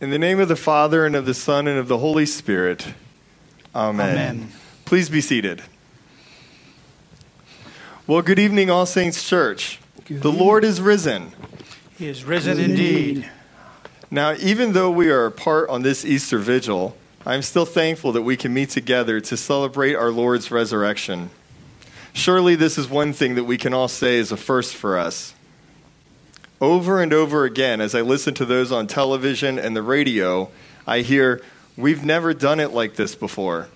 In the name of the Father, and of the Son, and of the Holy Spirit. Amen. Amen. Please be seated. Well, good evening, All Saints Church. Good the Lord is risen. He is risen indeed. Now, even though we are apart on this Easter vigil, I'm still thankful that we can meet together to celebrate our Lord's resurrection. Surely, this is one thing that we can all say is a first for us. Over and over again, as I listen to those on television and the radio, I hear, We've never done it like this before.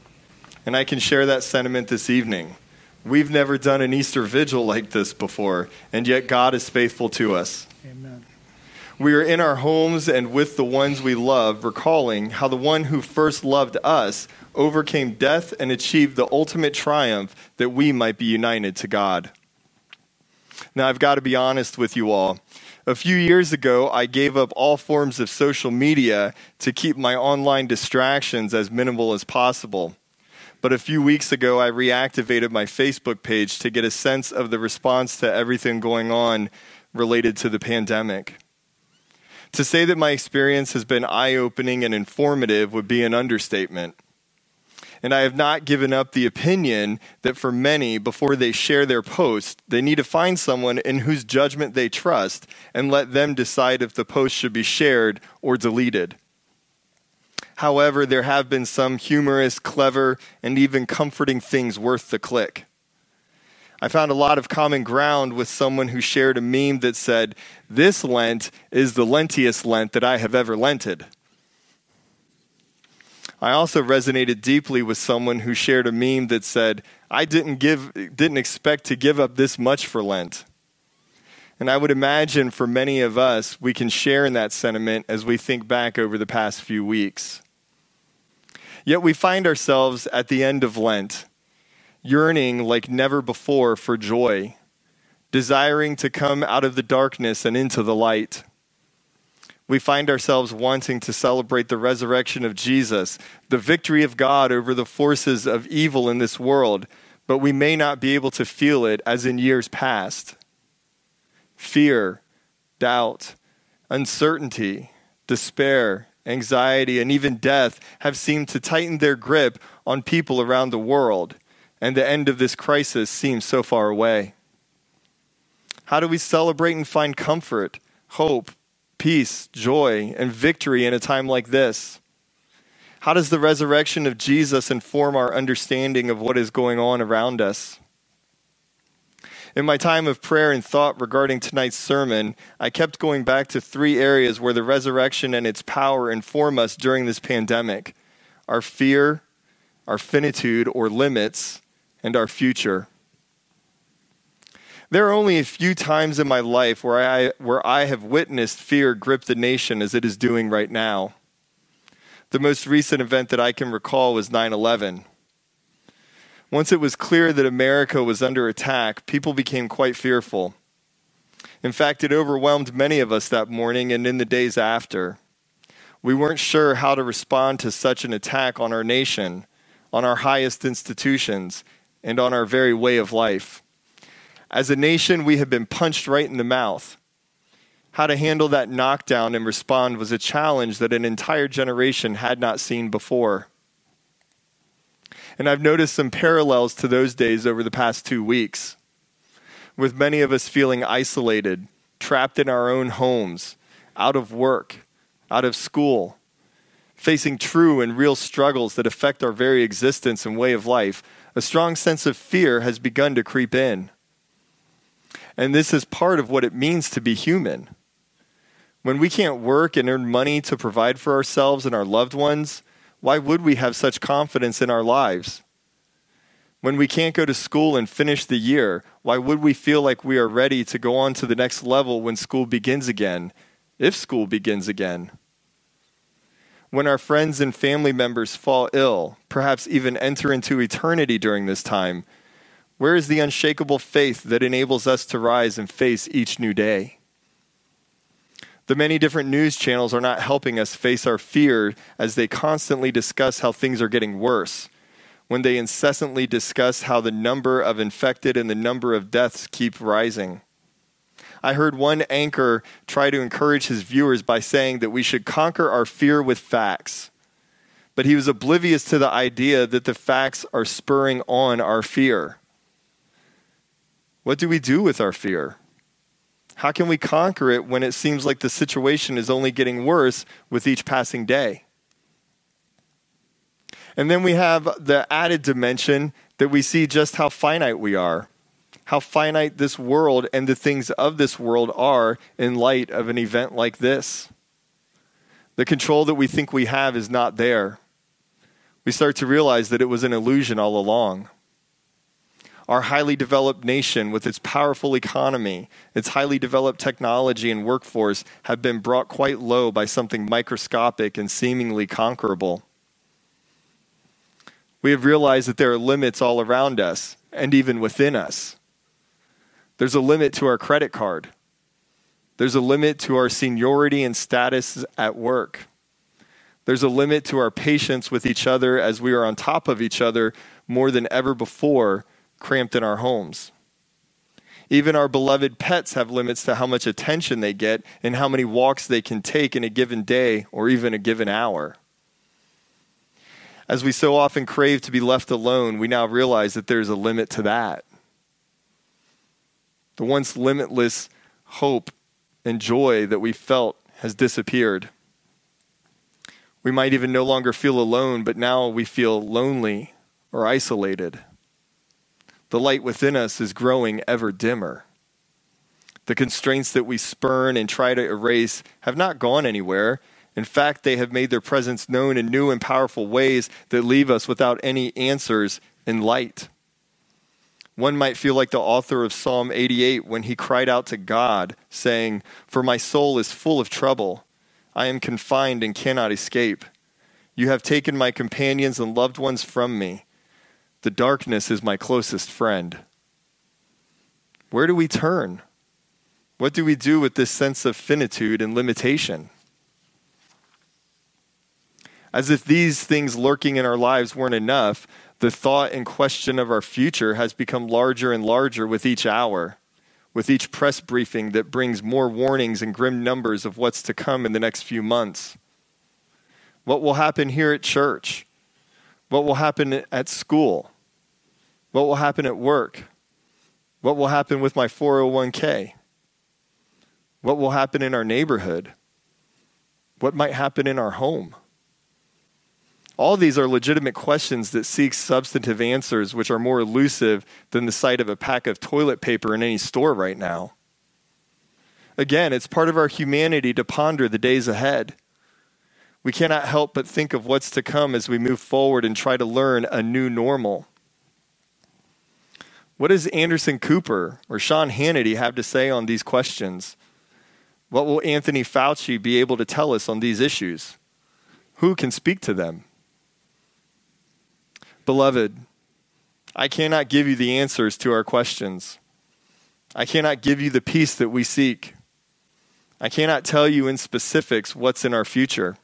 And I can share that sentiment this evening. We've never done an Easter vigil like this before, and yet God is faithful to us. Amen. We are in our homes and with the ones we love, recalling how the one who first loved us overcame death and achieved the ultimate triumph that we might be united to God. Now, I've got to be honest with you all. A few years ago, I gave up all forms of social media to keep my online distractions as minimal as possible. But a few weeks ago, I reactivated my Facebook page to get a sense of the response to everything going on related to the pandemic. To say that my experience has been eye opening and informative would be an understatement and I have not given up the opinion that for many, before they share their post, they need to find someone in whose judgment they trust and let them decide if the post should be shared or deleted. However, there have been some humorous, clever, and even comforting things worth the click. I found a lot of common ground with someone who shared a meme that said, This Lent is the lentiest Lent that I have ever lented. I also resonated deeply with someone who shared a meme that said, I didn't, give, didn't expect to give up this much for Lent. And I would imagine for many of us, we can share in that sentiment as we think back over the past few weeks. Yet we find ourselves at the end of Lent, yearning like never before for joy, desiring to come out of the darkness and into the light we find ourselves wanting to celebrate the resurrection of Jesus, the victory of God over the forces of evil in this world, but we may not be able to feel it as in years past. Fear, doubt, uncertainty, despair, anxiety, and even death have seemed to tighten their grip on people around the world, and the end of this crisis seems so far away. How do we celebrate and find comfort, hope, peace, joy, and victory in a time like this? How does the resurrection of Jesus inform our understanding of what is going on around us? In my time of prayer and thought regarding tonight's sermon, I kept going back to three areas where the resurrection and its power inform us during this pandemic our fear, our finitude or limits, and our future. There are only a few times in my life where I, where I have witnessed fear grip the nation as it is doing right now. The most recent event that I can recall was 9 11. Once it was clear that America was under attack, people became quite fearful. In fact, it overwhelmed many of us that morning and in the days after. We weren't sure how to respond to such an attack on our nation, on our highest institutions, and on our very way of life. As a nation, we have been punched right in the mouth. How to handle that knockdown and respond was a challenge that an entire generation had not seen before. And I've noticed some parallels to those days over the past two weeks, with many of us feeling isolated, trapped in our own homes, out of work, out of school, facing true and real struggles that affect our very existence and way of life. A strong sense of fear has begun to creep in. And this is part of what it means to be human. When we can't work and earn money to provide for ourselves and our loved ones, why would we have such confidence in our lives? When we can't go to school and finish the year, why would we feel like we are ready to go on to the next level when school begins again, if school begins again? When our friends and family members fall ill, perhaps even enter into eternity during this time, where is the unshakable faith that enables us to rise and face each new day? The many different news channels are not helping us face our fear as they constantly discuss how things are getting worse, when they incessantly discuss how the number of infected and the number of deaths keep rising. I heard one anchor try to encourage his viewers by saying that we should conquer our fear with facts. But he was oblivious to the idea that the facts are spurring on our fear. What do we do with our fear? How can we conquer it when it seems like the situation is only getting worse with each passing day? And then we have the added dimension that we see just how finite we are, how finite this world and the things of this world are in light of an event like this. The control that we think we have is not there. We start to realize that it was an illusion all along. Our highly developed nation, with its powerful economy, its highly developed technology and workforce, have been brought quite low by something microscopic and seemingly conquerable. We have realized that there are limits all around us and even within us. There's a limit to our credit card. There's a limit to our seniority and status at work. There's a limit to our patience with each other as we are on top of each other more than ever before cramped in our homes. Even our beloved pets have limits to how much attention they get and how many walks they can take in a given day or even a given hour. As we so often crave to be left alone, we now realize that there's a limit to that. The once limitless hope and joy that we felt has disappeared. We might even no longer feel alone, but now we feel lonely or isolated the light within us is growing ever dimmer. The constraints that we spurn and try to erase have not gone anywhere. In fact, they have made their presence known in new and powerful ways that leave us without any answers in light. One might feel like the author of Psalm 88 when he cried out to God, saying, For my soul is full of trouble. I am confined and cannot escape. You have taken my companions and loved ones from me. The darkness is my closest friend. Where do we turn? What do we do with this sense of finitude and limitation? As if these things lurking in our lives weren't enough, the thought and question of our future has become larger and larger with each hour, with each press briefing that brings more warnings and grim numbers of what's to come in the next few months. What will happen here at church? What will happen at school? What will happen at work? What will happen with my 401k? What will happen in our neighborhood? What might happen in our home? All these are legitimate questions that seek substantive answers, which are more elusive than the sight of a pack of toilet paper in any store right now. Again, it's part of our humanity to ponder the days ahead. We cannot help but think of what's to come as we move forward and try to learn a new normal. What does Anderson Cooper or Sean Hannity have to say on these questions? What will Anthony Fauci be able to tell us on these issues? Who can speak to them? Beloved, I cannot give you the answers to our questions. I cannot give you the peace that we seek. I cannot tell you in specifics what's in our future.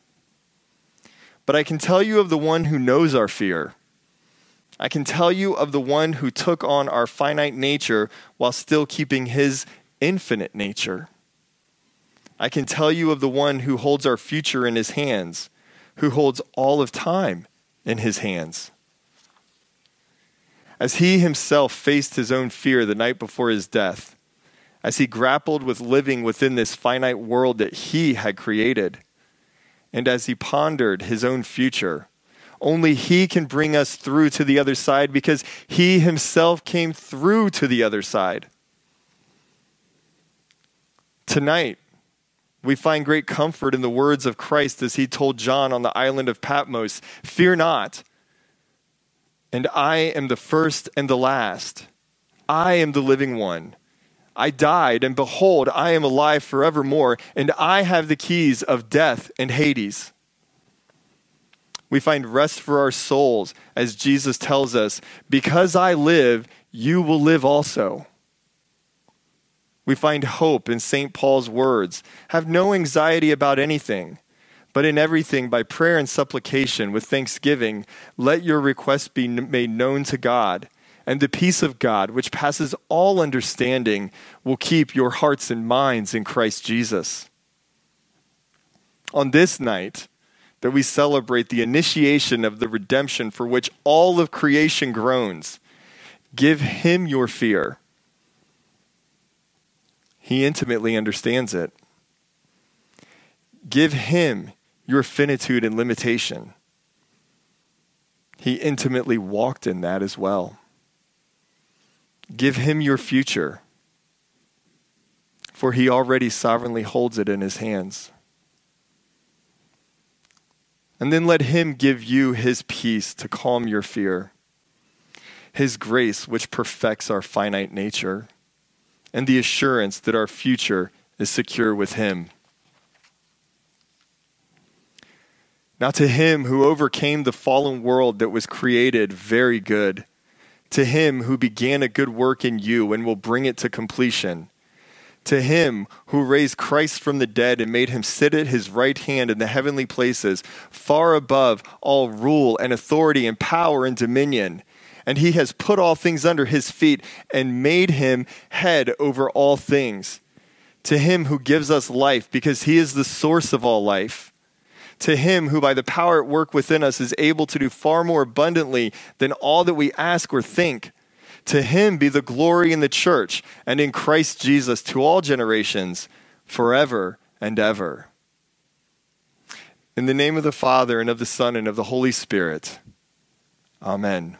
But I can tell you of the one who knows our fear I can tell you of the one who took on our finite nature while still keeping his infinite nature. I can tell you of the one who holds our future in his hands, who holds all of time in his hands. As he himself faced his own fear the night before his death, as he grappled with living within this finite world that he had created, and as he pondered his own future, only He can bring us through to the other side because He Himself came through to the other side. Tonight, we find great comfort in the words of Christ as He told John on the island of Patmos Fear not, and I am the first and the last. I am the living one. I died, and behold, I am alive forevermore, and I have the keys of death and Hades. We find rest for our souls as Jesus tells us, Because I live, you will live also. We find hope in St. Paul's words Have no anxiety about anything, but in everything, by prayer and supplication, with thanksgiving, let your requests be made known to God. And the peace of God, which passes all understanding, will keep your hearts and minds in Christ Jesus. On this night, that we celebrate the initiation of the redemption for which all of creation groans, give him your fear. He intimately understands it. Give him your finitude and limitation. He intimately walked in that as well. Give him your future, for he already sovereignly holds it in his hands. And then let him give you his peace to calm your fear, his grace, which perfects our finite nature, and the assurance that our future is secure with him. Now, to him who overcame the fallen world that was created very good, to him who began a good work in you and will bring it to completion, to him who raised Christ from the dead and made him sit at his right hand in the heavenly places, far above all rule and authority and power and dominion. And he has put all things under his feet and made him head over all things. To him who gives us life, because he is the source of all life to him who by the power at work within us is able to do far more abundantly than all that we ask or think. To him be the glory in the church and in Christ Jesus to all generations, forever and ever. In the name of the Father, and of the Son, and of the Holy Spirit. Amen.